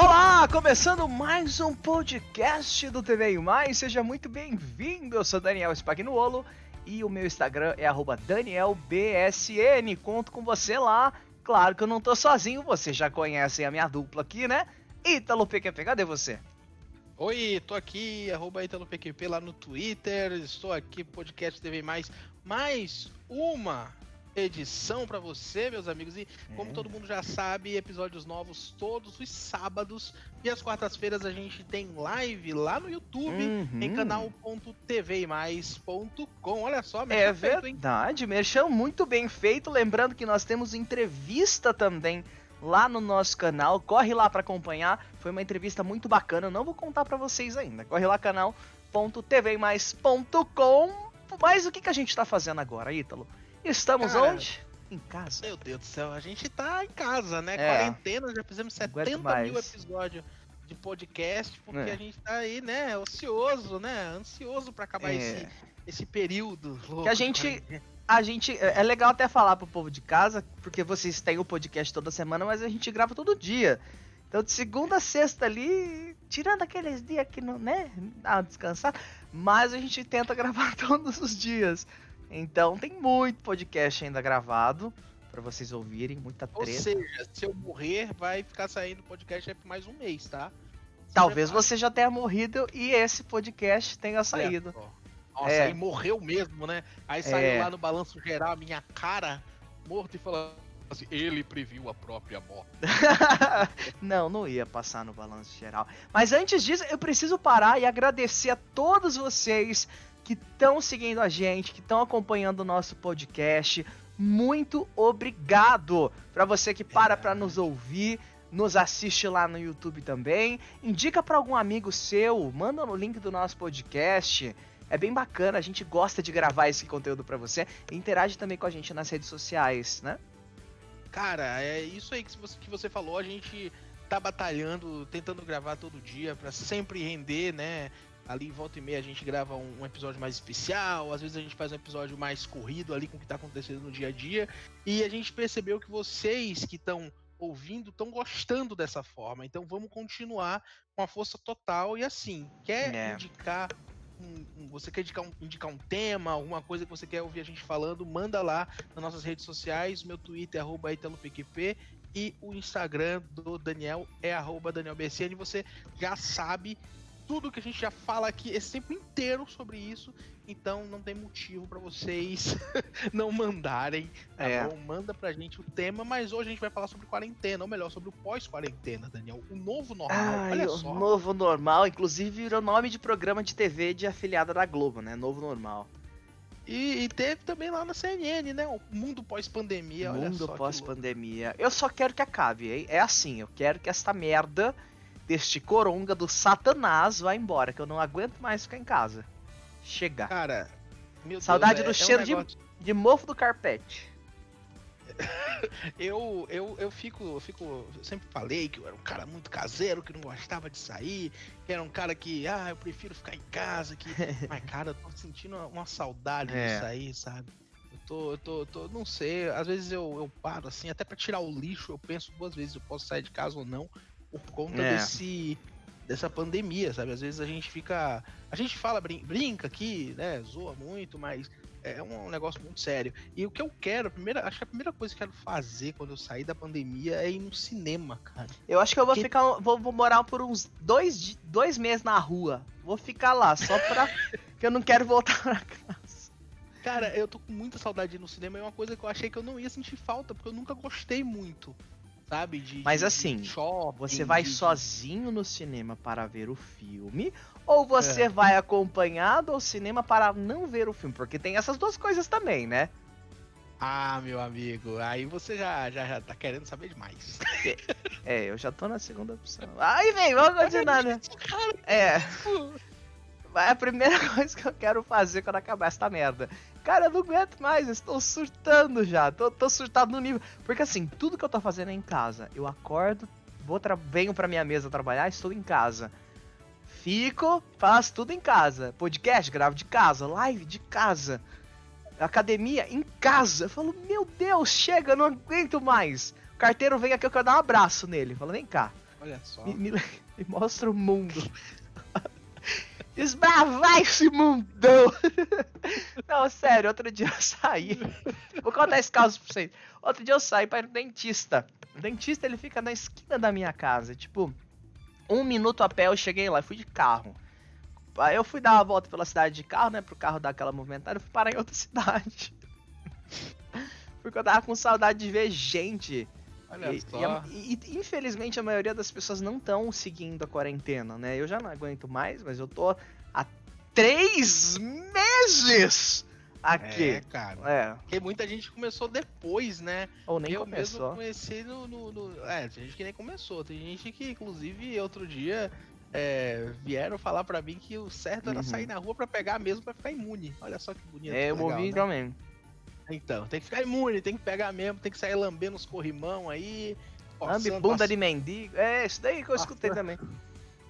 Olá, começando mais um podcast do TV Mais. Seja muito bem-vindo. Eu sou Daniel Spagnuolo e o meu Instagram é @danielbsn. Conto com você lá. Claro que eu não tô sozinho, vocês já conhecem a minha dupla aqui, né? Ítalo PQP, cadê você? Oi, tô aqui, arroba PQP lá no Twitter, estou aqui, podcast TV Mais, mais uma edição para você, meus amigos. E como é. todo mundo já sabe, episódios novos todos os sábados e às quartas-feiras a gente tem live lá no YouTube uhum. em canal.tvmais.com. Olha só, É feito, verdade, merchan muito bem feito. Lembrando que nós temos entrevista também lá no nosso canal. Corre lá para acompanhar. Foi uma entrevista muito bacana. Eu não vou contar para vocês ainda. Corre lá canal.tvmais.com. Mas o que, que a gente tá fazendo agora, Ítalo? Estamos Cara, onde? Em casa. Meu Deus do céu, a gente tá em casa, né? É. Quarentena, já fizemos 70 mil episódios de podcast, porque é. a gente tá aí, né, ocioso, né? Ansioso para acabar é. esse, esse período. Louco, que a gente. A gente. É legal até falar pro povo de casa, porque vocês têm o podcast toda semana, mas a gente grava todo dia. Então, de segunda a sexta ali, tirando aqueles dias que não, né, dá descansar, mas a gente tenta gravar todos os dias. Então tem muito podcast ainda gravado para vocês ouvirem, muita treta. Ou seja, se eu morrer, vai ficar saindo podcast por mais um mês, tá? Se Talvez você já tenha morrido e esse podcast tenha saído. Nossa, é. aí morreu mesmo, né? Aí saiu é. lá no balanço geral a minha cara morto e falou assim, ele previu a própria morte. não, não ia passar no balanço geral. Mas antes disso, eu preciso parar e agradecer a todos vocês que estão seguindo a gente, que estão acompanhando o nosso podcast. Muito obrigado para você que para para nos ouvir, nos assiste lá no YouTube também. Indica para algum amigo seu, manda no link do nosso podcast. É bem bacana, a gente gosta de gravar esse conteúdo para você. Interage também com a gente nas redes sociais, né? Cara, é isso aí que você, que você falou, a gente tá batalhando, tentando gravar todo dia para sempre render, né? Ali, volta e meia, a gente grava um, um, episódio mais especial, às vezes a gente faz um episódio mais corrido ali com o que está acontecendo no dia a dia. E a gente percebeu que vocês que estão ouvindo estão gostando dessa forma. Então vamos continuar com a força total. E assim, quer é. indicar. Um, um, você quer indicar um, indicar um tema, alguma coisa que você quer ouvir a gente falando, manda lá nas nossas redes sociais. Meu Twitter é ItaloPQP e o Instagram do Daniel é DanielBCN. Você já sabe tudo que a gente já fala aqui esse tempo inteiro sobre isso, então não tem motivo para vocês não mandarem, tá é. bom? Manda pra gente o tema, mas hoje a gente vai falar sobre quarentena, ou melhor, sobre o pós-quarentena, Daniel, o novo normal, Ai, olha só. O novo normal, inclusive virou nome de programa de TV de afiliada da Globo, né? Novo normal. E, e, teve também lá na CNN, né? O mundo pós-pandemia. Mundo pós-pandemia. Eu só quero que acabe, hein? É assim, eu quero que esta merda deste coronga do Satanás vai embora, que eu não aguento mais ficar em casa. Chega. Cara, Saudade Deus, do é, cheiro é um negócio... de, de mofo do carpete. eu, eu, eu fico, eu fico. Eu sempre falei que eu era um cara muito caseiro, que não gostava de sair, que era um cara que, ah, eu prefiro ficar em casa. Que... Mas, cara, eu tô sentindo uma saudade é. de sair, sabe? Eu tô, eu tô, eu tô, não sei, às vezes eu, eu paro assim, até para tirar o lixo, eu penso duas vezes, eu posso sair de casa ou não por conta é. desse dessa pandemia, sabe? Às vezes a gente fica, a gente fala brinca aqui, né, zoa muito, mas é um negócio muito sério. E o que eu quero, primeira, acho que a primeira coisa que eu quero fazer quando eu sair da pandemia é ir no cinema, cara. Eu acho que eu vou ficar, vou, vou, morar por uns dois, dois meses na rua. Vou ficar lá, só pra. que eu não quero voltar pra casa. Cara, eu tô com muita saudade no cinema. É uma coisa que eu achei que eu não ia sentir falta, porque eu nunca gostei muito sabe? De, Mas assim, você vai de... sozinho no cinema para ver o filme ou você é. vai acompanhado ao cinema para não ver o filme? Porque tem essas duas coisas também, né? Ah, meu amigo, aí você já, já, já tá querendo saber demais. É, eu já tô na segunda opção. Aí vem, vamos continuar, né? É. É a primeira coisa que eu quero fazer quando acabar esta merda. Cara, eu não aguento mais, eu estou surtando já. Tô, tô surtado no nível. Porque assim, tudo que eu tô fazendo é em casa. Eu acordo, vou tra venho pra minha mesa trabalhar, estou em casa. Fico, faço tudo em casa. Podcast, gravo de casa, live de casa. Academia em casa. Eu falo, meu Deus, chega, eu não aguento mais. O carteiro vem aqui, eu quero dar um abraço nele. Fala, vem cá. Olha só. Me, me- me mostra o mundo. Esbravar esse mundão! Não, sério, outro dia eu saí. Vou contar esse caso pra vocês. Outro dia eu saí para ir no dentista. O dentista ele fica na esquina da minha casa. Tipo, um minuto a pé eu cheguei lá, fui de carro. Aí eu fui dar uma volta pela cidade de carro, né? Pro carro dar aquela movimentada, eu fui parar em outra cidade. Porque eu tava com saudade de ver gente. Olha E, só. e e- infelizmente a maioria das pessoas não estão seguindo a quarentena, né? Eu já não aguento mais, mas eu tô três meses aqui. É, cara. É, Porque muita gente começou depois, né? ou nem eu mesmo começou. conheci no, no, no- É, tem gente que nem começou. Tem gente que, inclusive, outro dia é, vieram falar pra mim que o certo era Uhum. sair na rua pra pegar mesmo pra ficar imune. Olha só que bonito. É, eu legal, ouvi né? também. Então, tem que ficar imune, tem que pegar mesmo, tem que sair lambendo os corrimão aí. Lambe bunda de mendigo. É, isso daí que eu escutei Passa- também.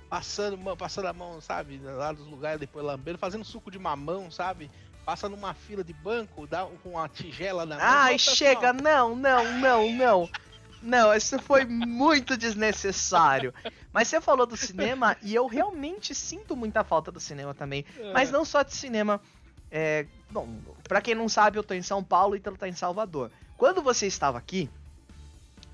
passando, passando a mão, sabe, lá dos lugares, depois lambendo, fazendo suco de mamão, sabe? Passa numa fila de banco, dá com a tigela na mão. Ai, pessoal, chega, não, não, não, não. Não, isso foi muito desnecessário. Mas você falou do cinema e eu realmente sinto muita falta do cinema também. Mas não só de cinema. É, bom, pra quem não sabe, eu tô em São Paulo e Ítalo tá em Salvador. Quando você estava aqui,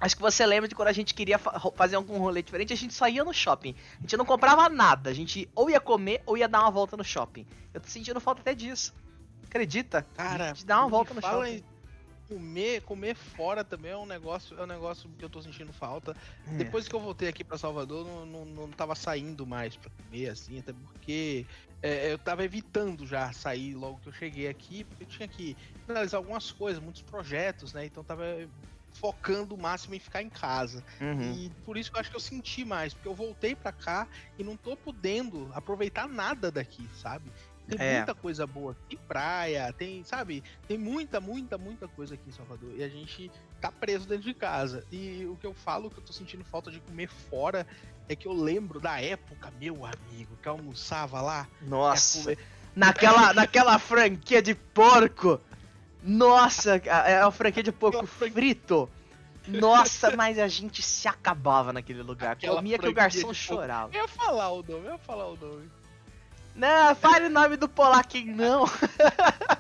acho que você lembra de quando a gente queria fa- fazer algum rolê diferente, a gente só ia no shopping. A gente não comprava nada, a gente ou ia comer ou ia dar uma volta no shopping. Eu tô sentindo falta até disso. Acredita? Cara, de dar uma volta no shopping. em Comer, comer fora também é um negócio, é um negócio que eu tô sentindo falta. É. Depois que eu voltei aqui pra Salvador, não, não, não tava saindo mais pra comer, assim, até porque é, eu tava evitando já sair logo que eu cheguei aqui, porque eu tinha que finalizar algumas coisas, muitos projetos, né? Então tava focando o máximo em ficar em casa. Uhum. E por isso que eu acho que eu senti mais, porque eu voltei pra cá e não tô podendo aproveitar nada daqui, sabe? Tem É. muita coisa boa. Tem praia, tem, sabe? Tem muita, muita, muita coisa aqui em Salvador. E a gente tá preso dentro de casa. E o que eu falo que eu tô sentindo falta de comer fora é que eu lembro da época, meu amigo, que eu almoçava lá. Nossa, É comer- naquela, naquela franquia de porco. Nossa, é é a franquia de porco frito. Nossa, mas a gente se acabava naquele lugar. Aquela Comia que o garçom chorava. Eu ia falar o nome, eu ia falar o nome. Não, fale o nome do Polaquim, não.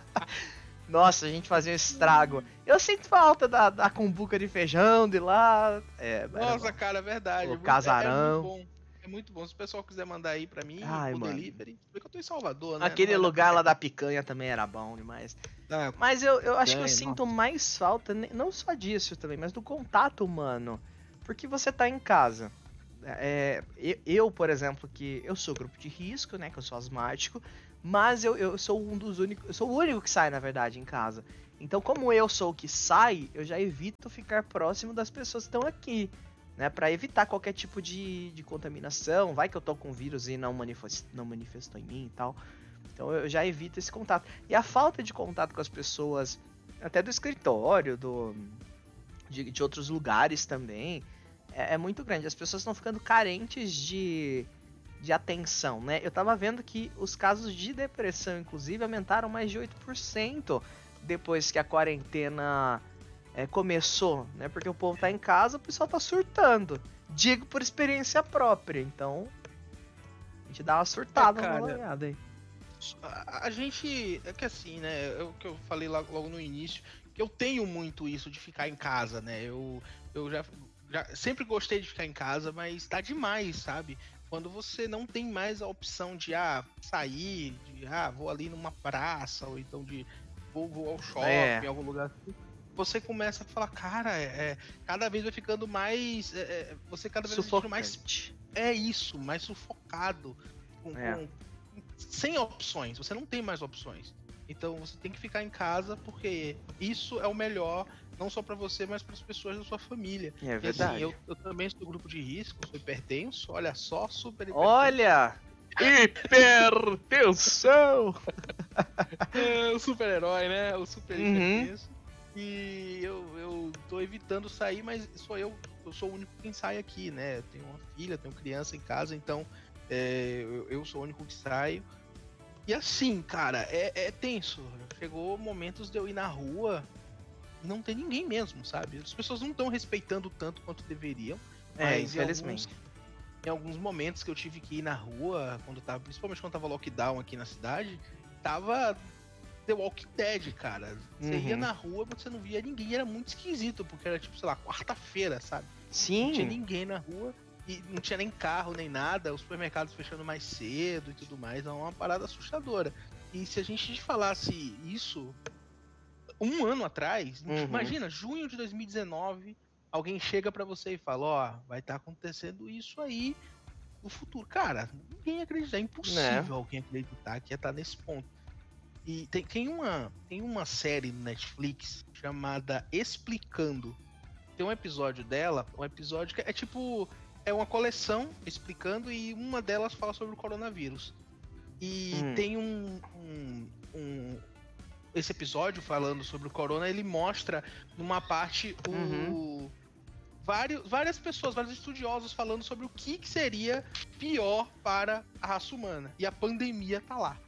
Nossa, a gente fazia um estrago. Eu sinto falta da, da cumbuca de feijão de lá. É, era Nossa, cara, é verdade. O é casarão. É, muito bom. Se o pessoal quiser mandar aí pra mim, Ai, o mano. delivery. Porque eu tô em Salvador, né? Aquele lugar lá da picanha também era bom demais. Ah, Mas eu, eu acho que eu Picanha, sinto mais falta, não só disso também, mas do contato humano. Porque você tá em casa. É, eu, eu, por exemplo, que eu sou grupo de risco, né? Que eu sou asmático, mas eu, eu sou um dos únicos. Eu sou o único que sai, na verdade, em casa. Então, como eu sou o que sai, eu já evito ficar próximo das pessoas que estão aqui. Né, para evitar qualquer tipo de, de contaminação, vai que eu tô com vírus e não, manifest, não manifestou em mim e tal. Então eu já evito esse contato. E a falta de contato com as pessoas, até do escritório, do de, de outros lugares também, é, é muito grande. As pessoas estão ficando carentes de, de atenção, né? Eu tava vendo que os casos de depressão, inclusive, aumentaram mais de 8% depois que a quarentena é, começou, né? Porque o povo tá em casa, o pessoal tá surtando. Digo por experiência própria, então a gente dá uma surtada É, cara. numa olhada aí. A, a gente. É que assim, né? É o que eu falei lá- logo no início, que eu tenho muito isso de ficar em casa, né? Eu, eu já, já sempre gostei de ficar em casa, mas tá demais, sabe? Quando você não tem mais a opção de ah, sair, de ah, vou ali numa praça, ou então de vou, vou ao shopping, É. algum lugar assim. Você começa a falar, cara, é, é, cada vez vai ficando mais. é, é, você cada vez vai mais é isso, mais sufocado. com- É. com- sem opções, você não tem mais opções. Então você tem que ficar em casa porque isso é o melhor, não só pra você, mas para as pessoas da sua família. É E, assim, verdade. eu, eu também sou do grupo de risco, sou hipertenso, olha só, super hipertenso. Olha! Hipertensão! É, o super-herói, né? O super Uhum. E eu, eu tô evitando sair, mas sou eu, eu sou o único quem sai aqui, né? Eu tenho uma filha, tenho criança em casa, então é, eu, eu sou o único que saio. E assim, cara, é, é tenso. Chegou momentos de eu ir na rua e não ter ninguém mesmo, sabe? As pessoas não estão respeitando tanto quanto deveriam. É, mas em infelizmente. alguns- em alguns momentos que eu tive que ir na rua, quando tava, principalmente quando tava lockdown aqui na cidade, tava The Walking Dead, cara. Você Uhum. ia na rua, você não via ninguém, era muito esquisito, porque era tipo, sei lá, quarta-feira, sabe? Não tinha Sim. ninguém na rua e não tinha nem carro nem nada, os supermercados fechando mais cedo e tudo mais, é uma parada assustadora. E se a gente falasse isso um ano atrás, Uhum. imagina, junho de 2019, alguém chega pra você e fala, ó, vai estar acontecendo isso aí no futuro. Cara, ninguém acredita, é impossível alguém acreditar que ia estar nesse ponto. E tem, tem, uma, tem uma série no Netflix chamada Explicando. Tem um episódio dela, um episódio que é tipo. É uma coleção explicando e uma delas fala sobre o coronavírus. E Hum. tem um, um, um- Esse episódio falando sobre o corona, ele mostra numa parte o. Uhum. Vários, várias pessoas, vários estudiosos falando sobre o que, que seria pior para a raça humana. E a pandemia tá lá.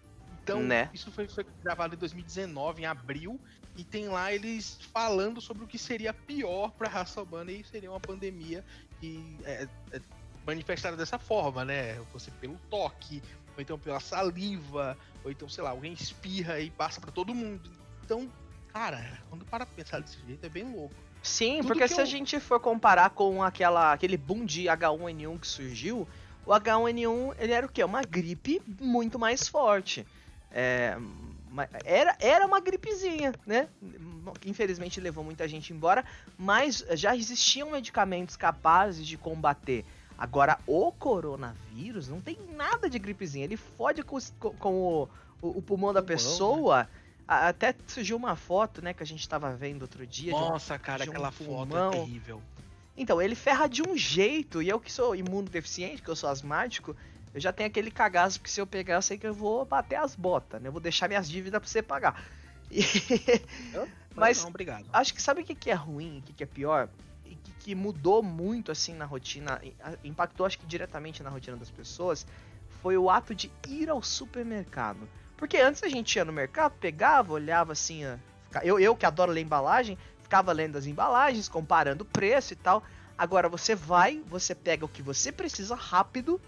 Então, Né? isso foi, foi gravado em 2019, em abril, e tem lá eles falando sobre o que seria pior para a raça humana e seria uma pandemia que é, é manifestada dessa forma, né? Você pelo toque, ou então pela saliva, ou então, sei lá, alguém espirra e passa para todo mundo. Então, cara, quando para pensar desse jeito, é bem louco. Sim, Tudo porque que se eu- a gente for comparar com aquela, aquele boom de H1N1 que surgiu, o H1N1 ele era o quê? Uma gripe muito mais forte. É, era, era uma gripezinha, né? Infelizmente levou muita gente embora, mas já existiam medicamentos capazes de combater. Agora, o coronavírus não tem nada de gripezinha. Ele fode com, com- com o, o- o pulmão da né? pessoa. A- Até surgiu uma foto, né, que a gente tava vendo outro dia. de um Nossa, cara, um aquela foto pulmão. é terrível. então, ele ferra de um jeito, e eu que sou imunodeficiente, que eu sou asmático, eu já tenho aquele cagaço que se eu pegar, eu sei que eu vou bater as botas, né? Eu vou deixar minhas dívidas pra você pagar. E- Mas- não, obrigado. acho que sabe o que, que é ruim, o que, que é pior? E que, que mudou muito, assim, na rotina, impactou, acho que diretamente na rotina das pessoas, foi o ato de ir ao supermercado. Porque antes a gente ia no mercado, pegava, olhava assim, eu, eu que adoro ler embalagem, ficava lendo as embalagens, comparando o preço e tal. Agora você vai, você pega o que você precisa rápido,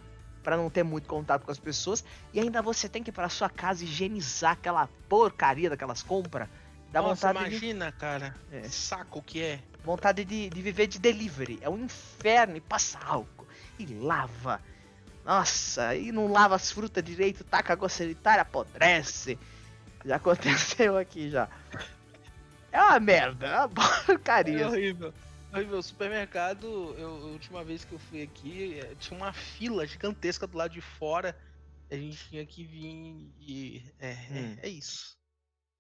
pra não ter muito contato com as pessoas, e ainda você tem que ir pra sua casa higienizar aquela porcaria daquelas compras. Dá Nossa, vontade de imagina, cara. É. Saco que é. vontade de, de viver de delivery. É um inferno e passa álcool e lava. Nossa, e não lava as frutas direito, taca água sanitária, apodrece. Já aconteceu aqui já. É uma merda, é uma porcaria. É horrível. Horrível. O supermercado, eu, a última vez que eu fui aqui, eh, tinha uma fila gigantesca do lado de fora. A gente tinha que vir e. É, é- Hum. é isso.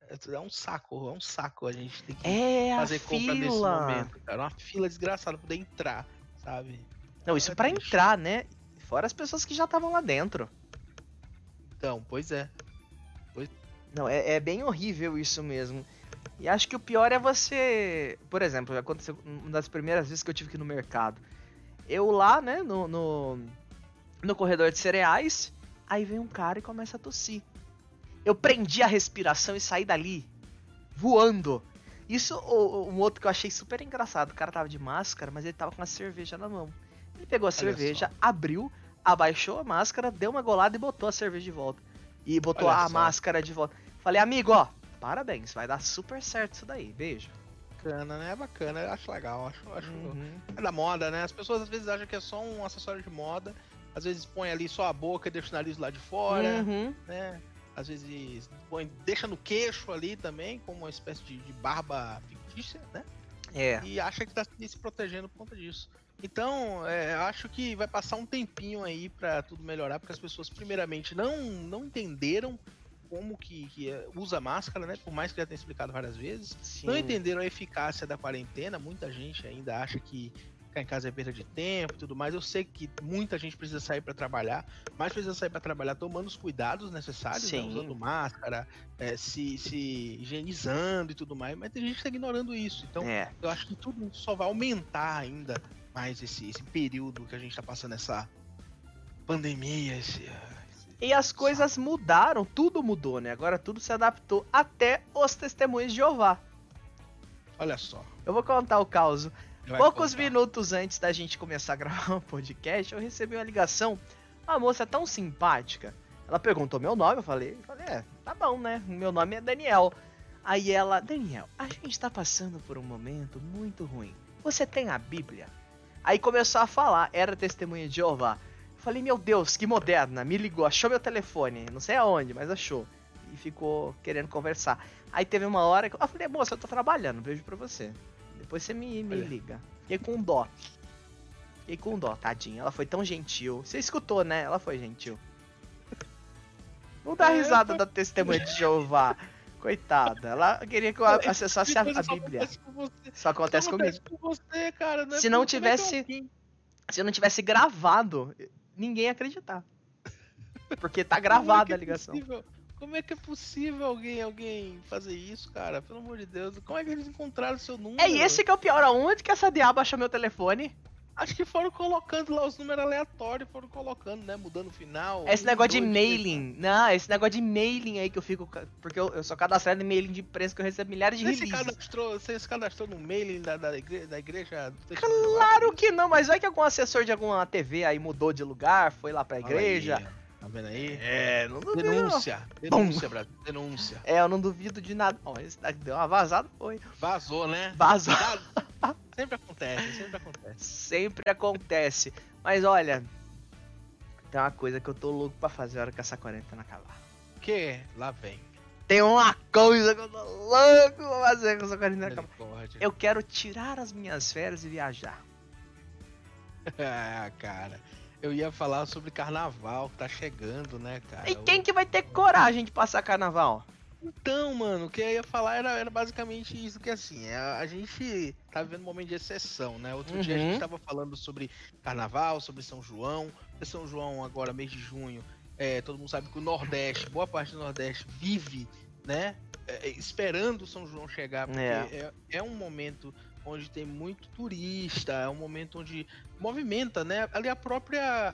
É, é um saco, é um saco a gente tem que É fazer compra nesse fila. momento, cara. Uma fila desgraçada pra poder entrar, sabe? Não, isso É pra triste. entrar, né? Fora as pessoas que já estavam lá dentro. Então, pois é. Não, é, é bem horrível isso mesmo. E acho que o pior é você. Por exemplo, aconteceu uma das primeiras vezes que eu tive que ir no mercado. Eu lá, né, no, no, no corredor de cereais, aí vem um cara e começa a tossir. Eu prendi a respiração e saí dali, voando. Isso, um outro que eu achei super engraçado. O cara tava de máscara, mas ele tava com a cerveja na mão. Ele pegou a Olha cerveja, só. abriu, abaixou a máscara, deu uma golada e botou a cerveja de volta. E botou Olha a só. máscara de volta. Falei, amigo, ó, parabéns, vai dar super certo isso daí. Beijo. Bacana, né? É bacana, eu acho legal, acho, acho Uhum. É da moda, né? As pessoas às vezes acham que é só um acessório de moda. Às vezes põe ali só a boca e deixa o nariz lá de fora, Uhum. né? Às vezes põe, deixa no queixo ali também, como uma espécie de, de barba fictícia, né? É. E acha que tá se protegendo por conta disso. Então, é, acho que vai passar um tempinho aí pra tudo melhorar, porque as pessoas, primeiramente, não, não entenderam como que, que é- usa máscara, né? Por mais que já tenha explicado várias vezes. Sim. Não entenderam a eficácia da quarentena, muita gente ainda acha que ficar em casa é perda de tempo e tudo mais. Eu sei que muita gente precisa sair para trabalhar, mas precisa sair para trabalhar tomando os cuidados necessários, né? Usando máscara, é, se, se higienizando e tudo mais, mas tem gente que está ignorando isso. Então, É. eu acho que tudo só vai aumentar ainda mais esse, esse período que a gente está passando essa pandemia, esse- E as coisas mudaram, tudo mudou, né? Agora tudo se adaptou, até os testemunhos de Jeová. Olha só. Eu vou contar o caos. Poucos contar. minutos antes da gente começar a gravar o podcast, eu recebi uma ligação. Uma moça tão simpática. Ela perguntou meu nome, eu falei, eu falei, é, tá bom, né? Meu nome é Daniel. Aí ela, Daniel, a gente tá passando por um momento muito ruim. Você tem a Bíblia? Aí começou a falar, era testemunha de Jeová. Eu falei, meu Deus, que moderna. Me ligou, achou meu telefone, não sei aonde, mas achou. E ficou querendo conversar. Aí teve uma hora que eu falei, moça, eu tô trabalhando, beijo pra você. Depois você me, me liga. Fiquei com dó. Fiquei com dó, tadinha. Ela foi tão gentil. Você escutou, né? Ela foi gentil. Não dá é, risada da testemunha de Jeová. Coitada, ela queria que eu acessasse a, a Bíblia. Só acontece comigo. Com você, cara, não é se não tivesse. Se não tivesse gravado, ninguém acreditar. Porque tá gravada é a ligação. Possível? Como é que é possível alguém, alguém fazer isso, cara? Pelo amor de Deus. Como é que eles encontraram seu número? É esse que é o pior. Aonde que essa diaba achou meu telefone? Acho que foram colocando lá os números aleatórios, foram colocando, né? Mudando o final. Esse um, negócio de mailing. Não, esse negócio de mailing aí que eu fico. Porque eu, eu sou cadastrado em mailing de imprensa que eu recebo milhares de você releases. Se cadastrou, você se cadastrou no mailing da, da, igreja, da igreja? Claro que não, mas vai que algum assessor de alguma TV aí mudou de lugar, foi lá pra igreja. Aí. Tá vendo aí? É, não duvido. Denúncia. Denúncia, Brasil. Denúncia. É, eu não duvido de nada. Ó, esse daqui deu uma vazada, foi. Vazou, né? Vazou. Sempre acontece, sempre acontece. Sempre acontece. Mas olha, tem uma coisa que eu tô louco pra fazer a hora que essa quarentena acabar. Que? Lá vem. Tem uma coisa que eu tô louco pra fazer com essa quarentena acabar. Eu quero tirar as minhas férias e viajar. ah, cara. Eu ia falar sobre carnaval que tá chegando, né, cara? E quem que vai ter coragem de passar carnaval? Então, mano, o que eu ia falar era, era basicamente isso que assim, a, é, a gente tá vivendo um momento de exceção, né? Outro uhum. dia a gente uhum. tava falando sobre carnaval, sobre São João. São João agora, mês de junho, é, todo mundo sabe que o Nordeste, boa parte do Nordeste vive, né? É, é esperando o São João chegar, porque é. é, é um momento onde tem muito turista, é um momento onde movimenta, né? Ali a própria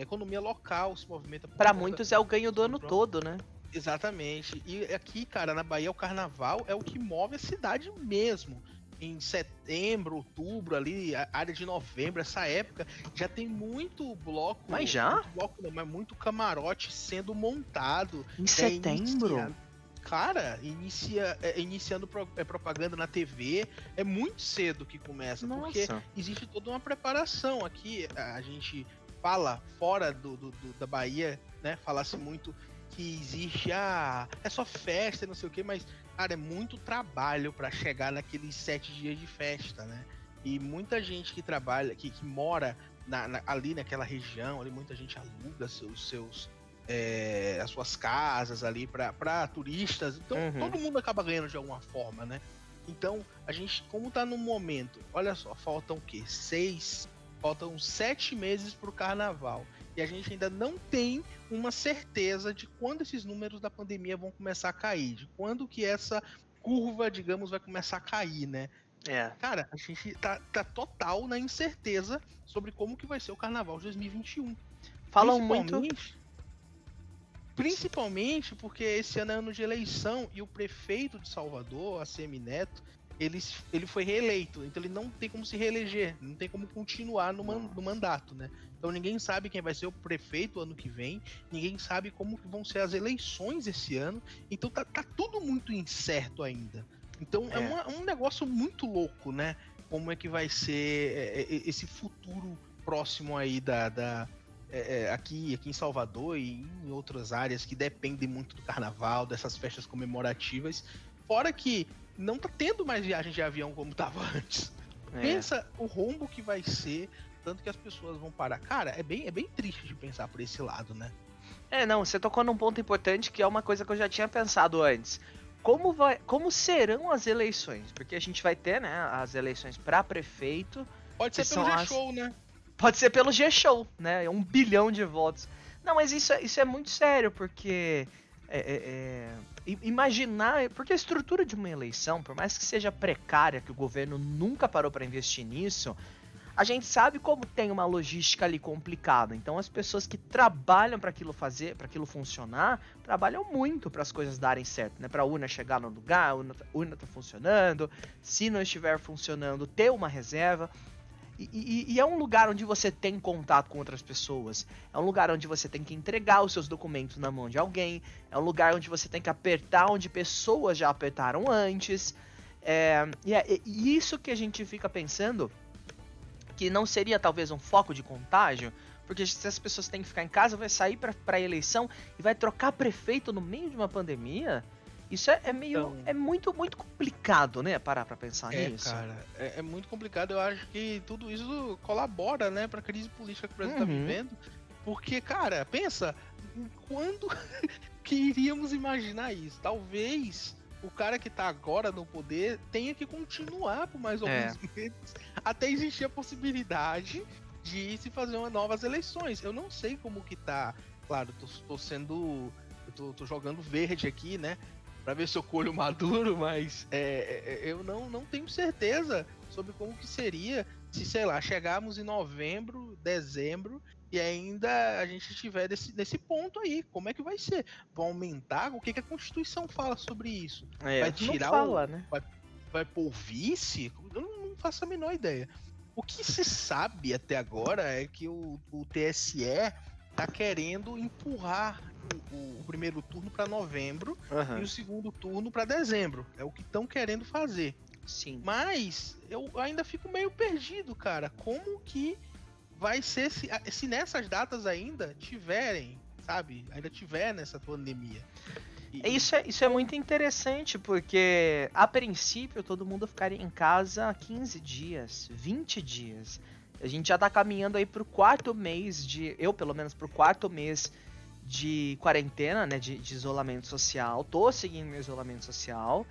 economia local se movimenta. Para muitos é o ganho do ano todo, né? Exatamente. E aqui, cara, na Bahia, o carnaval é o que move a cidade mesmo. Em setembro, outubro, ali, área de novembro, essa época, já tem muito bloco. Mas já? Muito bloco, não, mas muito camarote sendo montado. Em é setembro? cara, inicia, é, iniciando pro, é, propaganda na TV, é muito cedo que começa, Nossa. porque existe toda uma preparação. Aqui a gente fala fora do, do, do da Bahia, né? Falasse muito que existe, ah, é só festa, não sei o que, mas, cara, é muito trabalho para chegar naqueles sete dias de festa, né? E muita gente que trabalha, que, que mora na, na, ali naquela região, ali muita gente aluga seus, seus é, as suas casas ali para turistas. Então uhum. todo mundo acaba ganhando de alguma forma, né? Então a gente, como tá no momento, olha só, faltam o quê? Seis, faltam sete meses pro carnaval e a gente ainda não tem uma certeza de quando esses números da pandemia vão começar a cair, de quando que essa curva, digamos, vai começar a cair, né? É. Cara, a gente tá, tá total na incerteza sobre como que vai ser o carnaval de 2021. Falam muito. Principalmente porque esse ano é ano de eleição e o prefeito de Salvador, a Neto, ele, ele foi reeleito, então ele não tem como se reeleger, não tem como continuar no, man, no mandato, né? Então ninguém sabe quem vai ser o prefeito ano que vem, ninguém sabe como vão ser as eleições esse ano, então tá, tá tudo muito incerto ainda. Então é, é uma, um negócio muito louco, né? Como é que vai ser é, é, esse futuro próximo aí da, da é, é, aqui, aqui em Salvador e em outras áreas que dependem muito do carnaval, dessas festas comemorativas. Fora que não tá tendo mais viagens de avião como tava antes. É. Pensa o rombo que vai ser, tanto que as pessoas vão parar. Cara, é bem, é bem triste de pensar por esse lado, né? É, não, você tocou num ponto importante que é uma coisa que eu já tinha pensado antes. Como, vai, como serão as eleições? Porque a gente vai ter, né, as eleições para prefeito. Pode ser pelo G-Show, as... né? Pode ser pelo G-Show, né? Um bilhão de votos. Não, mas isso, é, isso é muito sério, porque é, é, é, imaginar. Porque a estrutura de uma eleição, por mais que seja precária, que o governo nunca parou para investir nisso, a gente sabe como tem uma logística ali complicada. Então as pessoas que trabalham para aquilo fazer, para aquilo funcionar, trabalham muito para as coisas darem certo, né? Para a urna chegar no lugar, a urna, tá, a urna tá funcionando, se não estiver funcionando, ter uma reserva. E, e, e, é um lugar onde você tem contato com outras pessoas. É um lugar onde você tem que entregar os seus documentos na mão de alguém. É um lugar onde você tem que apertar onde pessoas já apertaram antes. É, e é e isso que a gente fica pensando que não seria talvez um foco de contágio, porque se as pessoas têm que ficar em casa, vai sair para a eleição e vai trocar prefeito no meio de uma pandemia. Isso é, é meio. Então, é muito, muito complicado, né? Parar pra pensar é, nisso. Cara, é, é, muito complicado. Eu acho que tudo isso colabora, né, pra crise política que o Brasil tá uhum. tá vivendo. Porque, cara, pensa, quando que iríamos imaginar isso? Talvez o cara que tá agora no poder tenha que continuar por mais alguns é. meses até existir a possibilidade de se fazer uma novas eleições. Eu não sei como que tá. Claro, tô, tô sendo. Eu tô, tô, jogando verde aqui, né? Pra ver se eu colho maduro, mas é, é, eu não, não tenho certeza sobre como que seria se, sei lá, chegarmos em novembro, dezembro e ainda a gente estiver nesse, ponto aí. Como é que vai ser? Vai aumentar? O que, que a Constituição fala sobre isso? É, vai tirar fala, o. Né? Vai, vai pôr vice? Eu não, não, faço a menor ideia. O que se sabe até agora é que o, o TSE tá querendo empurrar o, o primeiro turno para novembro uhum. e o segundo turno para dezembro. É o que estão querendo fazer. Sim. Mas eu ainda fico meio perdido, cara. Como que vai ser se, se nessas datas ainda tiverem, sabe? Ainda tiver nessa pandemia. E... É, isso, é, isso é muito interessante, porque a princípio todo mundo ficaria em casa 15 dias, 20 dias. A gente já tá caminhando aí pro quarto mês de. Eu, pelo menos, pro quarto mês de quarentena, né? De, de isolamento social. Tô seguindo meu isolamento social,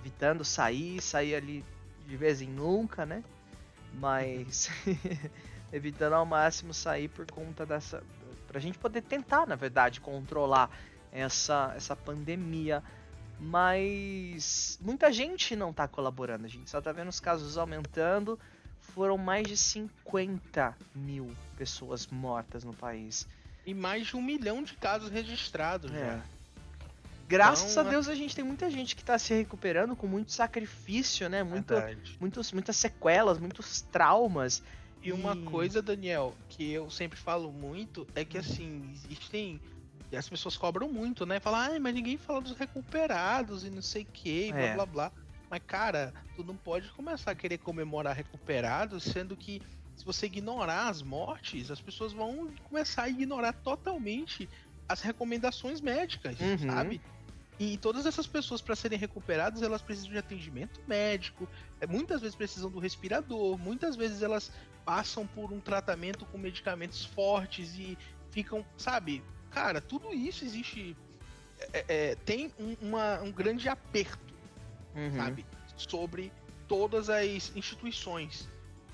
evitando sair, sair ali de vez em nunca, né? Mas. evitando ao máximo sair por conta dessa. Pra gente poder tentar, na verdade, controlar essa, essa pandemia. Mas muita gente não tá colaborando, a gente só tá vendo os casos aumentando. Foram mais de 50 mil pessoas mortas no país. E mais de um milhão de casos registrados, é. Já. Graças então, a Deus a gente tem muita gente que tá se recuperando com muito sacrifício, né? Muito, muitos, muitas sequelas, muitos traumas. E uma hum. coisa, Daniel, que eu sempre falo muito é que assim, existem. E as pessoas cobram muito, né? Falar, ah, mas ninguém fala dos recuperados e não sei o que, é. blá blá blá. Mas, cara, tu não pode começar a querer comemorar recuperados, sendo que se você ignorar as mortes, as pessoas vão começar a ignorar totalmente as recomendações médicas, uhum. sabe? E todas essas pessoas, para serem recuperadas, elas precisam de atendimento médico, é, muitas vezes precisam do respirador, muitas vezes elas passam por um tratamento com medicamentos fortes e ficam, sabe? Cara, tudo isso existe. É, é, tem um, uma, um grande aperto, uhum. sabe? Sobre todas as instituições.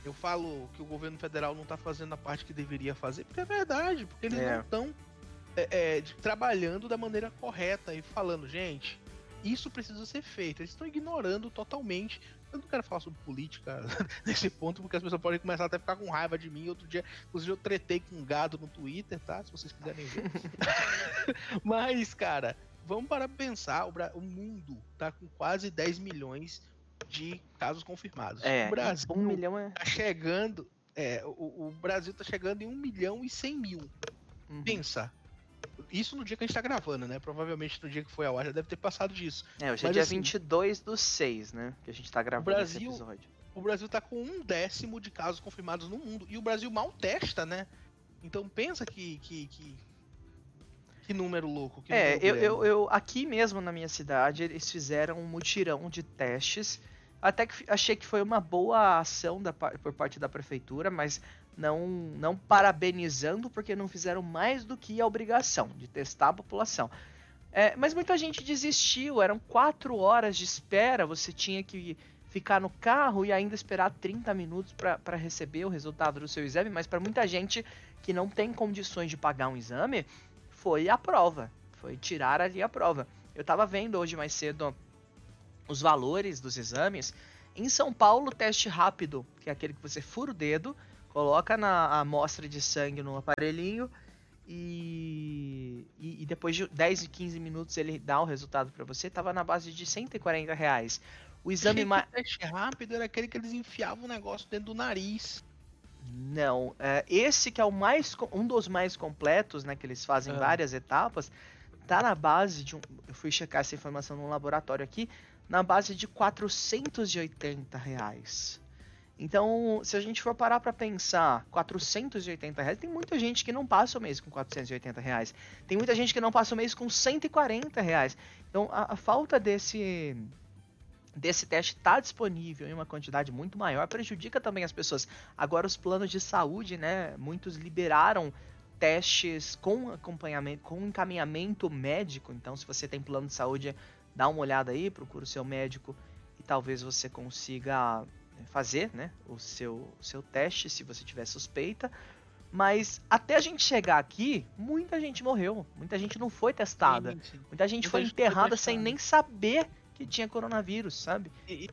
Eu falo que o governo federal não está fazendo a parte que deveria fazer, porque é verdade, porque eles é. não estão é, é, de, trabalhando da maneira correta e falando, gente, isso precisa ser feito. Eles estão ignorando totalmente. Eu não quero falar sobre política nesse ponto, porque as pessoas podem começar até a ficar com raiva de mim. Outro dia, inclusive, eu tretei com um gado no Twitter, tá? Se vocês quiserem ver. Mas, cara, vamos para pensar: o, o mundo tá com quase 10 milhões de casos confirmados. É, o Brasil um milhão é... tá chegando. É, o, o Brasil tá chegando em 1 milhão e 100 mil. Uhum. Pensa, isso no dia que a gente tá gravando, né? Provavelmente no dia que foi ao ar já deve ter passado disso. É, hoje é dia assim, 22 do 6, né? Que a gente tá gravando Brasil, esse episódio. O Brasil tá com um décimo de casos confirmados no mundo. E o Brasil mal testa, né? Então pensa que. que, que, que número louco. Que é, número eu, eu, eu. Aqui mesmo na minha cidade, eles fizeram um mutirão de testes. Até que achei que foi uma boa ação da, por parte da prefeitura, mas não, não parabenizando porque não fizeram mais do que a obrigação de testar a população. É, mas muita gente desistiu, eram quatro horas de espera, você tinha que ficar no carro e ainda esperar 30 minutos para receber o resultado do seu exame, mas para muita gente que não tem condições de pagar um exame, foi a prova, foi tirar ali a prova. Eu estava vendo hoje mais cedo os valores dos exames. Em São Paulo, teste rápido, que é aquele que você fura o dedo, coloca na amostra de sangue no aparelhinho e, e, e, depois de 10 e 15 minutos ele dá o resultado para você. Tava na base de 140 reais. O exame mais. teste rápido era aquele que eles enfiavam o negócio dentro do nariz. Não, é, esse que é o mais um dos mais completos, né? Que eles fazem é. várias etapas, tá na base de um. Eu fui checar essa informação no laboratório aqui, na base de 480 reais. Então, se a gente for parar para pensar, 480 reais, tem muita gente que não passa o mês com 480 reais. Tem muita gente que não passa o mês com 140 reais. Então, a, a falta desse desse teste está disponível em uma quantidade muito maior prejudica também as pessoas. Agora, os planos de saúde, né? Muitos liberaram testes com acompanhamento, com encaminhamento médico. Então, se você tem plano de saúde, dá uma olhada aí, procura o seu médico e talvez você consiga fazer né, o seu, seu teste se você tiver suspeita. Mas até a gente chegar aqui, muita gente morreu. Muita gente não foi testada. Sim, muita gente muita foi gente enterrada sem nem saber que tinha coronavírus, sabe? E, e,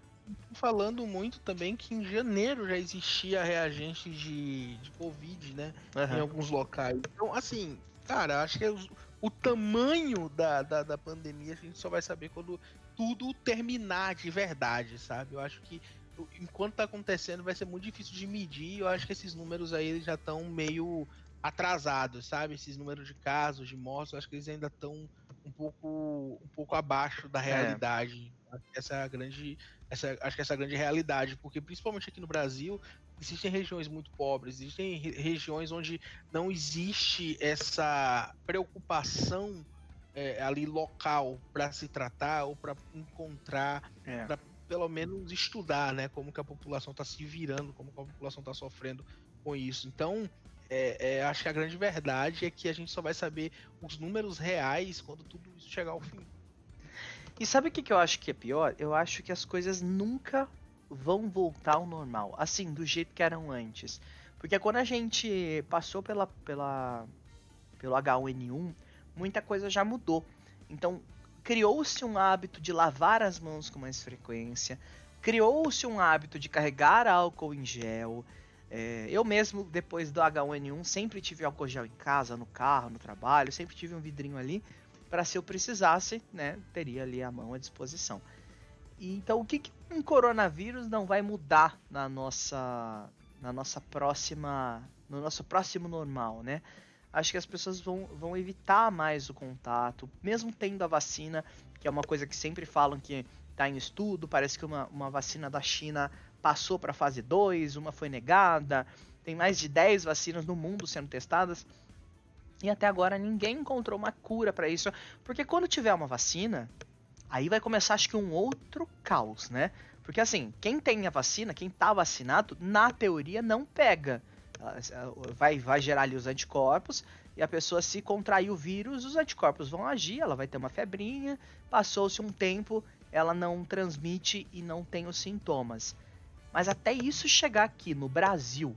falando muito também que em janeiro já existia reagente de, de Covid, né? Uhum. Em alguns locais. Então, assim, cara, acho que o, o tamanho da, da, da pandemia a gente só vai saber quando tudo terminar de verdade, sabe? Eu acho que enquanto tá acontecendo, vai ser muito difícil de medir. Eu acho que esses números aí já estão meio atrasados, sabe? Esses números de casos, de mortes, eu acho que eles ainda estão um pouco, um pouco abaixo da é. realidade. É. Acho que essa é a grande, essa, acho que essa é a grande realidade, porque principalmente aqui no Brasil existem regiões muito pobres, existem regiões onde não existe essa preocupação é, ali local para se tratar ou para encontrar, é. para pelo menos estudar, né, como que a população está se virando, como que a população está sofrendo com isso. Então, é, é, acho que a grande verdade é que a gente só vai saber os números reais quando tudo isso chegar ao fim. E sabe o que, que eu acho que é pior? Eu acho que as coisas nunca vão voltar ao normal, assim, do jeito que eram antes. Porque quando a gente passou pela, pela, pelo H1N1, muita coisa já mudou. Então, criou-se um hábito de lavar as mãos com mais frequência, criou-se um hábito de carregar álcool em gel. É, eu mesmo, depois do H1N1, sempre tive álcool gel em casa, no carro, no trabalho, sempre tive um vidrinho ali para se eu precisasse, né, teria ali a mão à disposição. Então, o que, que um coronavírus não vai mudar na nossa, na nossa próxima, no nosso próximo normal, né? acho que as pessoas vão, vão evitar mais o contato, mesmo tendo a vacina, que é uma coisa que sempre falam que está em estudo, parece que uma, uma vacina da China passou para fase 2, uma foi negada, tem mais de 10 vacinas no mundo sendo testadas. E até agora ninguém encontrou uma cura para isso, porque quando tiver uma vacina, aí vai começar acho que um outro caos, né? Porque assim, quem tem a vacina, quem tá vacinado, na teoria não pega vai, vai gerar ali os anticorpos e a pessoa se contrair o vírus, os anticorpos vão agir, ela vai ter uma febrinha, passou-se um tempo, ela não transmite e não tem os sintomas. Mas até isso chegar aqui no Brasil,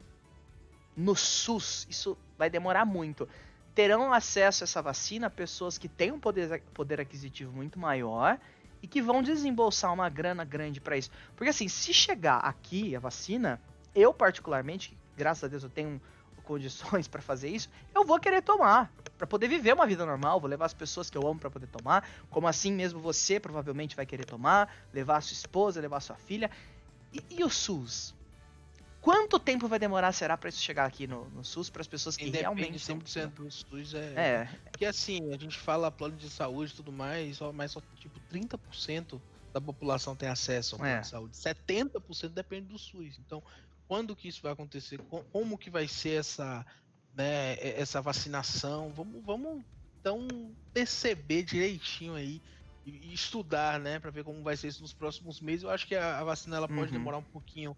no SUS, isso vai demorar muito. Terão acesso a essa vacina pessoas que têm um poder, poder aquisitivo muito maior e que vão desembolsar uma grana grande para isso. Porque assim, se chegar aqui a vacina, eu particularmente, graças a Deus eu tenho condições para fazer isso, eu vou querer tomar para poder viver uma vida normal, vou levar as pessoas que eu amo para poder tomar, como assim mesmo você provavelmente vai querer tomar, levar a sua esposa, levar a sua filha. E, e o SUS? Quanto tempo vai demorar será para isso chegar aqui no, no SUS para as pessoas que Independe realmente 100% do SUS é, é. Porque assim, a gente fala plano de saúde e tudo mais, mas só tipo 30% da população tem acesso ao plano é. de saúde. 70% depende do SUS. Então, quando que isso vai acontecer, como que vai ser essa, né, essa vacinação. Vamos, vamos então perceber direitinho aí e estudar, né, para ver como vai ser isso nos próximos meses. Eu acho que a, a vacina ela pode uhum. demorar um pouquinho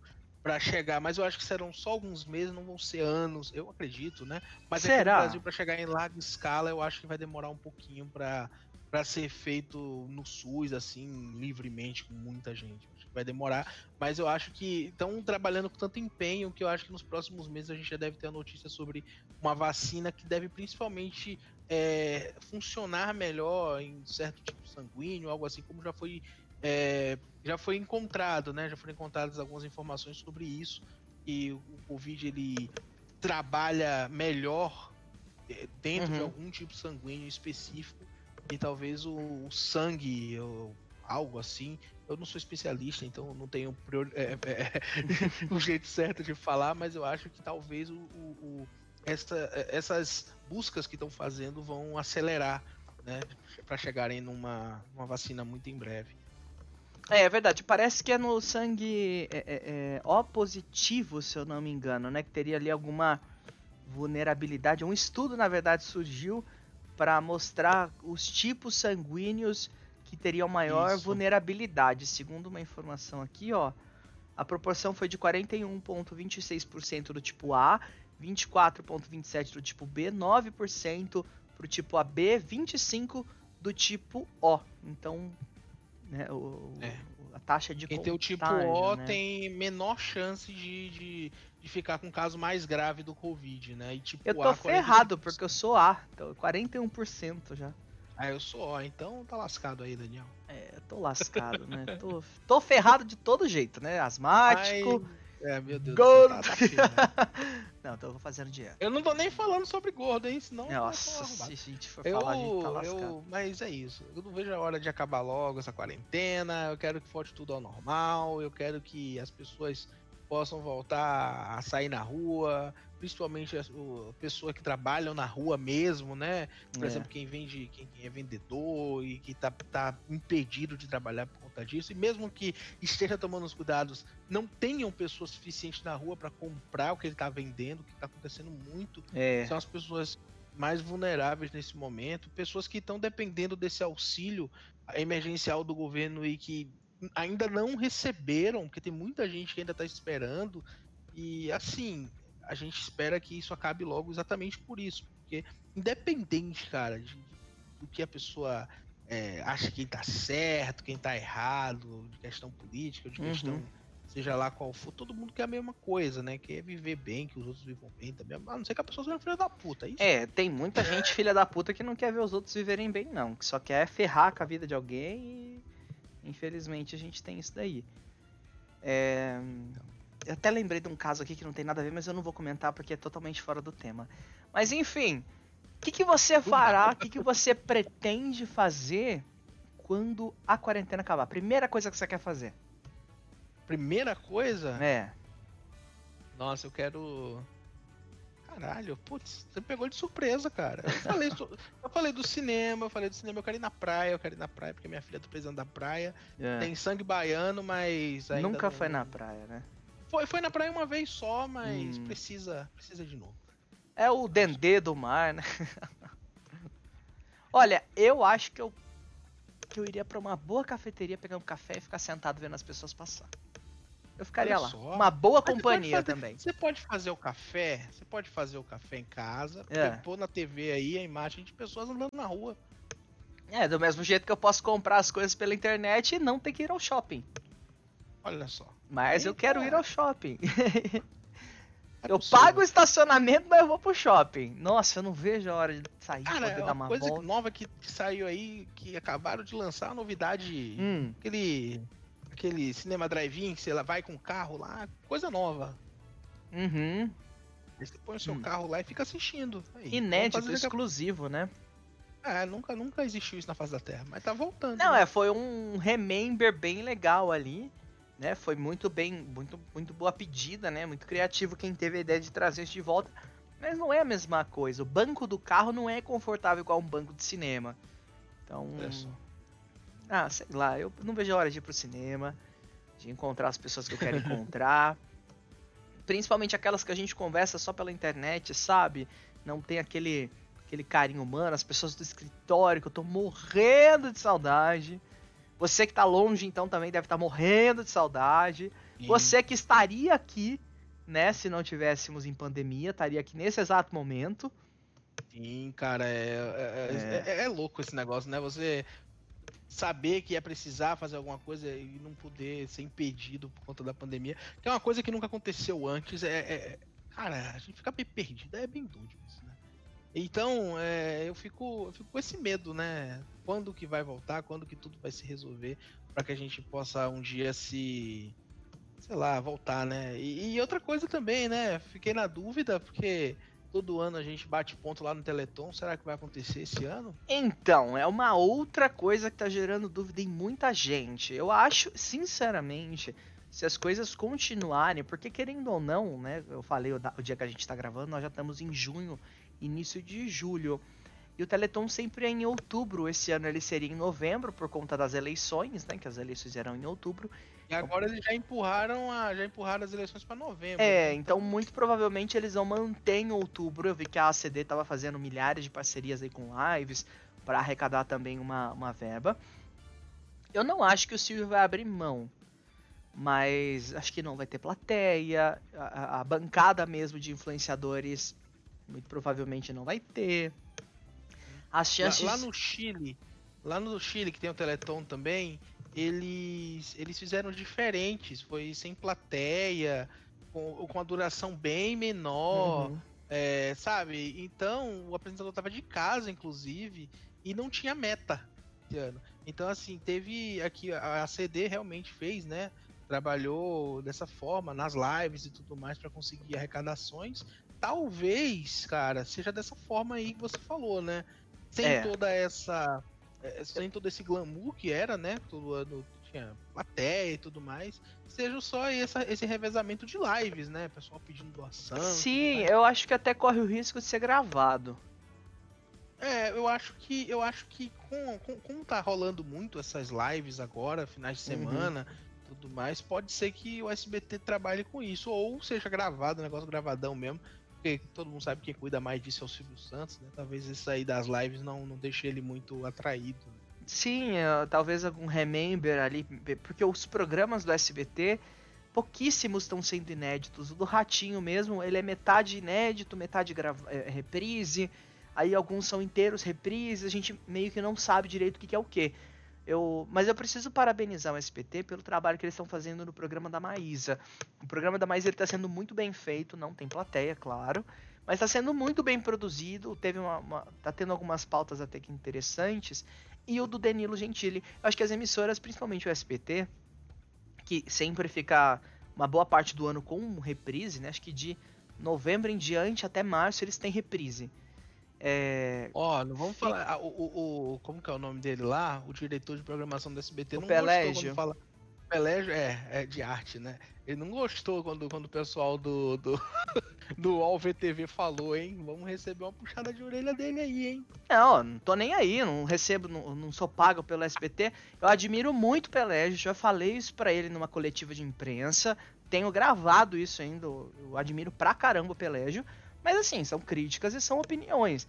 para chegar, mas eu acho que serão só alguns meses, não vão ser anos, eu acredito, né? Mas Será? aqui no Brasil para chegar em larga escala, eu acho que vai demorar um pouquinho para para ser feito no SUS assim livremente com muita gente vai demorar, mas eu acho que estão trabalhando com tanto empenho que eu acho que nos próximos meses a gente já deve ter a notícia sobre uma vacina que deve principalmente é, funcionar melhor em certo tipo sanguíneo, algo assim como já foi é, já foi encontrado, né? Já foram encontradas algumas informações sobre isso. E o Covid ele trabalha melhor é, dentro uhum. de algum tipo sanguíneo específico e talvez o, o sangue ou algo assim. Eu não sou especialista, então não tenho priori... é, é, é o jeito certo de falar, mas eu acho que talvez o, o, o essa, essas buscas que estão fazendo vão acelerar, né, para chegarem numa vacina muito em breve. É, é verdade. Parece que é no sangue é, é, é, O positivo, se eu não me engano, né? Que teria ali alguma vulnerabilidade. Um estudo, na verdade, surgiu para mostrar os tipos sanguíneos que teriam maior Isso. vulnerabilidade. Segundo uma informação aqui, ó, a proporção foi de 41,26% do tipo A, 24,27% do tipo B, 9% para o tipo AB, 25% do tipo O. Então, né, o, é. a taxa de Quem tem o tipo O né? tem menor chance de, de, de, ficar com o caso mais grave do Covid, né? E tipo eu tô A, ferrado, porque eu sou A, então 41% já. Ah, eu sou O, então tá lascado aí, Daniel. É, eu tô lascado, né? tô, tô ferrado de todo jeito, né? Asmático. Ai é, meu Deus. Gordo! Tá, tá não, tô fazendo dieta. Eu não tô nem falando sobre gordo, hein? Senão. Nossa, se a gente for eu, falar, a gente tá lascado. Eu, mas é isso. Eu não vejo a hora de acabar logo essa quarentena. Eu quero que volte tudo ao normal. Eu quero que as pessoas possam voltar a sair na rua, principalmente a, a pessoa que trabalham na rua mesmo, né? Por é. exemplo, quem vende, quem, quem, é vendedor e que tá, tá impedido de trabalhar por conta disso, e mesmo que esteja tomando os cuidados, não tenham pessoas suficientes na rua para comprar o que ele está vendendo, que está acontecendo muito, é. são as pessoas mais vulneráveis nesse momento, pessoas que estão dependendo desse auxílio emergencial do governo e que ainda não receberam, porque tem muita gente que ainda está esperando. E assim, a gente espera que isso acabe logo exatamente por isso. Porque, independente, cara, de, do que a pessoa é, acha que tá certo, quem tá errado, de questão política, de questão, uhum. seja lá qual for, todo mundo quer a mesma coisa, né? Quer viver bem, que os outros vivam bem também. A não ser que a pessoa seja filha da puta, é isso? É, tem muita gente filha da puta que não quer ver os outros viverem bem, não. Que só quer ferrar com a vida de alguém e. Infelizmente a gente tem isso daí. É. Eu até lembrei de um caso aqui que não tem nada a ver, mas eu não vou comentar porque é totalmente fora do tema. Mas enfim, o que, que você fará, o que, que você pretende fazer quando a quarentena acabar? Primeira coisa que você quer fazer. Primeira coisa? É. Nossa, eu quero. Caralho, putz, você pegou de surpresa, cara. Eu falei, eu falei do cinema, eu falei do cinema, eu quero ir na praia, eu quero ir na praia porque minha filha tá precisando da praia. É. Tem sangue baiano, mas. Nunca não... foi na praia, né? Foi, foi na praia uma vez só, mas hum. precisa, precisa de novo. É o dendê do mar, né? Olha, eu acho que eu que eu iria para uma boa cafeteria pegar um café e ficar sentado vendo as pessoas passar. Eu ficaria Olha lá. Só. Uma boa companhia fazer, também. Você pode fazer o café, você pode fazer o café em casa, é. pôr na TV aí a imagem de pessoas andando na rua. É, do mesmo jeito que eu posso comprar as coisas pela internet e não ter que ir ao shopping. Olha só. Mas eu quero ir ao shopping. É eu pago o estacionamento, mas eu vou pro shopping. Nossa, eu não vejo a hora de sair Cara, poder é dar uma coisa volta. nova que saiu aí, que acabaram de lançar a novidade. Hum. Aquele. Aquele cinema drive-in que você vai com o carro lá, coisa nova. Uhum. Você põe o seu hum. carro lá e fica assistindo. Aí, Inédito, exclusivo, né? É, nunca, nunca existiu isso na face da Terra, mas tá voltando. Não, né? é, foi um remember bem legal ali né? Foi muito bem, muito, muito boa pedida, né? Muito criativo quem teve a ideia de trazer isso de volta. Mas não é a mesma coisa. O banco do carro não é confortável igual um banco de cinema. Então. É ah, sei lá, eu não vejo a hora de ir pro cinema, de encontrar as pessoas que eu quero encontrar. Principalmente aquelas que a gente conversa só pela internet, sabe? Não tem aquele, aquele carinho humano, as pessoas do escritório que eu tô morrendo de saudade. Você que tá longe, então, também deve estar tá morrendo de saudade. Sim. Você que estaria aqui, né, se não tivéssemos em pandemia, estaria aqui nesse exato momento. Sim, cara, é, é, é. é, é louco esse negócio, né? Você saber que ia precisar fazer alguma coisa e não poder ser impedido por conta da pandemia, que é uma coisa que nunca aconteceu antes. É, é cara, a gente fica bem perdido, é bem doido isso, né? Então, é, eu, fico, eu fico com esse medo, né? Quando que vai voltar, quando que tudo vai se resolver, para que a gente possa um dia se. sei lá, voltar, né? E, e outra coisa também, né? Fiquei na dúvida, porque todo ano a gente bate ponto lá no Teleton. Será que vai acontecer esse ano? Então, é uma outra coisa que tá gerando dúvida em muita gente. Eu acho, sinceramente, se as coisas continuarem, porque querendo ou não, né? Eu falei o, dia que a gente tá gravando, nós já estamos em junho, início de julho. E o Teleton sempre é em outubro. Esse ano ele seria em novembro por conta das eleições, né? Que as eleições eram em outubro. E agora eles já empurraram, a, já empurraram as eleições para novembro. É, né? então muito provavelmente eles vão manter em outubro. Eu vi que a ACD estava fazendo milhares de parcerias aí com lives para arrecadar também uma, uma verba. Eu não acho que o Silvio vai abrir mão, mas acho que não vai ter plateia. A, a bancada mesmo de influenciadores muito provavelmente não vai ter. As chances. Lá, lá no Chile, lá no Chile que tem o Teleton também, eles, eles fizeram diferentes. Foi sem plateia, com, com a duração bem menor, uhum. é, sabe? Então o apresentador tava de casa, inclusive, e não tinha meta esse ano. Então, assim, teve aqui a CD realmente fez, né? Trabalhou dessa forma nas lives e tudo mais para conseguir arrecadações. Talvez, cara, seja dessa forma aí que você falou, né? Sem é. toda essa é, sem todo esse glamour que era, né? Todo ano tinha plateia e tudo mais, seja só essa, esse revezamento de lives, né? Pessoal pedindo doação. Sim, eu acho que até corre o risco de ser gravado. É, eu acho que eu acho que com, com, como tá rolando muito essas lives agora, finais de uhum. semana, uhum. tudo mais, pode ser que o SBT trabalhe com isso ou seja gravado, negócio gravadão mesmo, porque todo mundo sabe que quem cuida mais disso é o Silvio Santos, né? Talvez isso aí das lives não, não deixe ele muito atraído. Sim, uh, talvez algum remember ali, porque os programas do SBT, pouquíssimos estão sendo inéditos. O do Ratinho mesmo, ele é metade inédito, metade é, reprise. Aí alguns são inteiros reprises, a gente meio que não sabe direito o que, que é o que. Eu, mas eu preciso parabenizar o SPT pelo trabalho que eles estão fazendo no programa da Maísa. O programa da Maísa está sendo muito bem feito, não tem plateia, claro, mas está sendo muito bem produzido. Teve uma, uma, tá tendo algumas pautas até que interessantes. E o do Danilo Gentili. Eu acho que as emissoras, principalmente o SPT, que sempre fica uma boa parte do ano com reprise, né? Acho que de novembro em diante até março eles têm reprise. É... Ó, não vamos falar. O, o, o, como que é o nome dele lá? O diretor de programação do SBT o não Pelégio. gostou quando fala. Pelégio é, é de arte, né? Ele não gostou quando, quando o pessoal do, do, do UOL VTV falou, hein? Vamos receber uma puxada de orelha dele aí, hein? Não, não tô nem aí, não recebo, não, não sou pago pelo SBT. Eu admiro muito o Pelégio, já falei isso pra ele numa coletiva de imprensa. Tenho gravado isso ainda, eu admiro pra caramba o Pelégio. Mas assim, são críticas e são opiniões.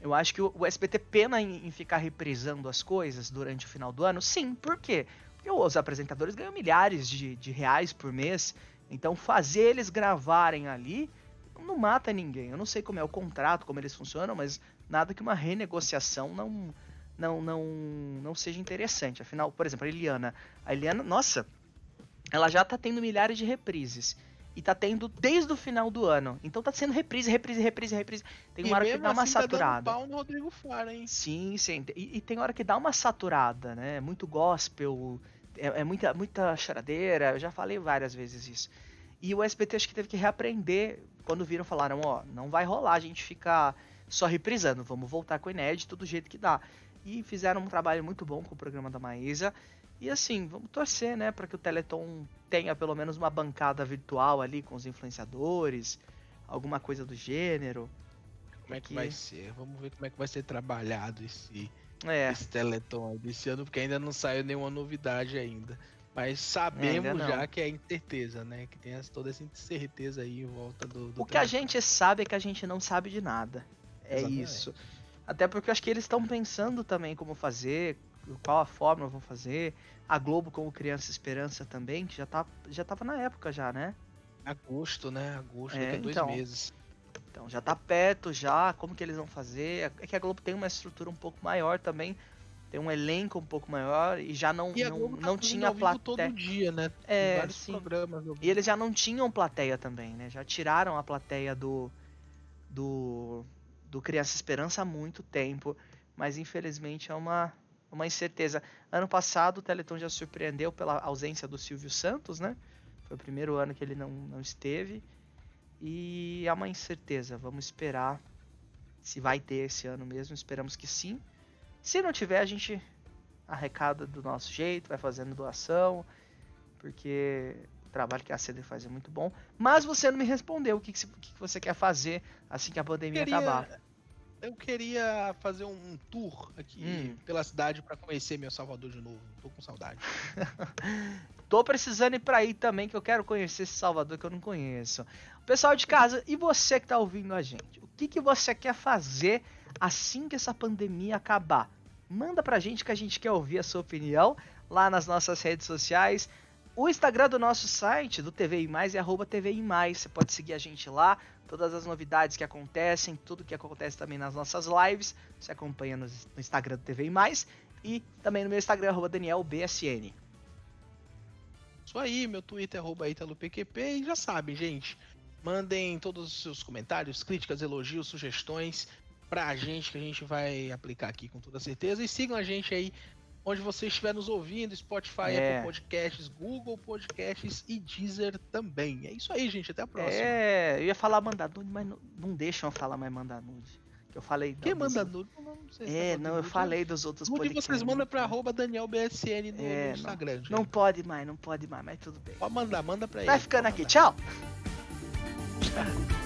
Eu acho que o, SBT pena em, ficar reprisando as coisas durante o final do ano. Sim, por quê? Porque os apresentadores ganham milhares de, de reais por mês. Então fazer eles gravarem ali não mata ninguém. Eu não sei como é o contrato, como eles funcionam, mas nada que uma renegociação não não não não seja interessante. Afinal, por exemplo, a Eliana, a Eliana, nossa, ela já tá tendo milhares de reprises. E tá tendo desde o final do ano. Então tá sendo reprise, reprise, reprise, reprise. Tem uma e hora que dá uma assim saturada. Tá pau no Rodrigo Fara, hein? Sim, sim. E, e, tem hora que dá uma saturada, né? Muito gospel, é, é, muita, muita choradeira. Eu já falei várias vezes isso. E o SBT acho que teve que reaprender quando viram falaram, ó, não vai rolar a gente ficar só reprisando, vamos voltar com o inédito do jeito que dá. E fizeram um trabalho muito bom com o programa da Maísa. E assim, vamos torcer, né, para que o Teleton tenha pelo menos uma bancada virtual ali com os influenciadores, alguma coisa do gênero. Como é que vai ser? Vamos ver como é que vai ser trabalhado esse, é. esse Teleton desse ano, porque ainda não saiu nenhuma novidade ainda. Mas sabemos já que é incerteza, né? Que tem toda essa incerteza aí em volta do. do o que a gente sabe é que a gente não sabe de nada. É Exatamente. isso. Até porque eu acho que eles estão pensando também como fazer, qual a forma vão fazer. A Globo como Criança Esperança também, que já, tá, já tava na época já, né? Agosto, né? Agosto, é, daqui a dois então, meses. Então, já tá perto já, como que eles vão fazer? É que a Globo tem uma estrutura um pouco maior também, tem um elenco um pouco maior e já não, e não, tá não tinha plateia. todo dia, né? É, sim. E eles já não tinham plateia também, né? Já tiraram a plateia do do do Criança Esperança há muito tempo, mas infelizmente é uma, uma incerteza. Ano passado o Teleton já surpreendeu pela ausência do Silvio Santos, né? Foi o primeiro ano que ele não, não esteve. E é uma incerteza. Vamos esperar se vai ter esse ano mesmo. Esperamos que sim. Se não tiver, a gente arrecada do nosso jeito, vai fazendo doação, porque o trabalho que a CD faz é muito bom. Mas você não me respondeu o que, que, que você quer fazer assim que a pandemia queria, acabar. Eu queria fazer um tour aqui hum. pela cidade para conhecer meu Salvador de novo. Tô com saudade. Tô precisando ir para aí também, que eu quero conhecer esse Salvador que eu não conheço. Pessoal de casa, e você que tá ouvindo a gente? O que, que você quer fazer assim que essa pandemia acabar? Manda pra gente que a gente quer ouvir a sua opinião lá nas nossas redes sociais. O Instagram do nosso site, do TV Mais, é arroba TV Mais. Você pode seguir a gente lá. Todas as novidades que acontecem, tudo que acontece também nas nossas lives, você acompanha no, Instagram do TV Mais. E também no meu Instagram, arroba DanielBSN. Isso aí, meu Twitter, arroba ItaloPQP. E já sabem, gente, mandem todos os seus comentários, críticas, elogios, sugestões pra gente, que a gente vai aplicar aqui com toda certeza. E sigam a gente aí onde você estiver nos ouvindo, Spotify, é. Apple Podcasts, Google Podcasts e Deezer também. É isso aí, gente. Até a próxima. É, eu ia falar mandar nude, mas não, não deixam eu falar mais mandar nude. Que eu falei. Quem manda nude? Não, não sei se é, não, eu falei dos outros nude podcasts. vocês mandam pra arroba DanielBSN no, é, no Instagram. Não, não, pode mais, não pode mais, mas tudo bem. Pode mandar, manda pra ele. Vai ficando aqui, tchau. Tchau.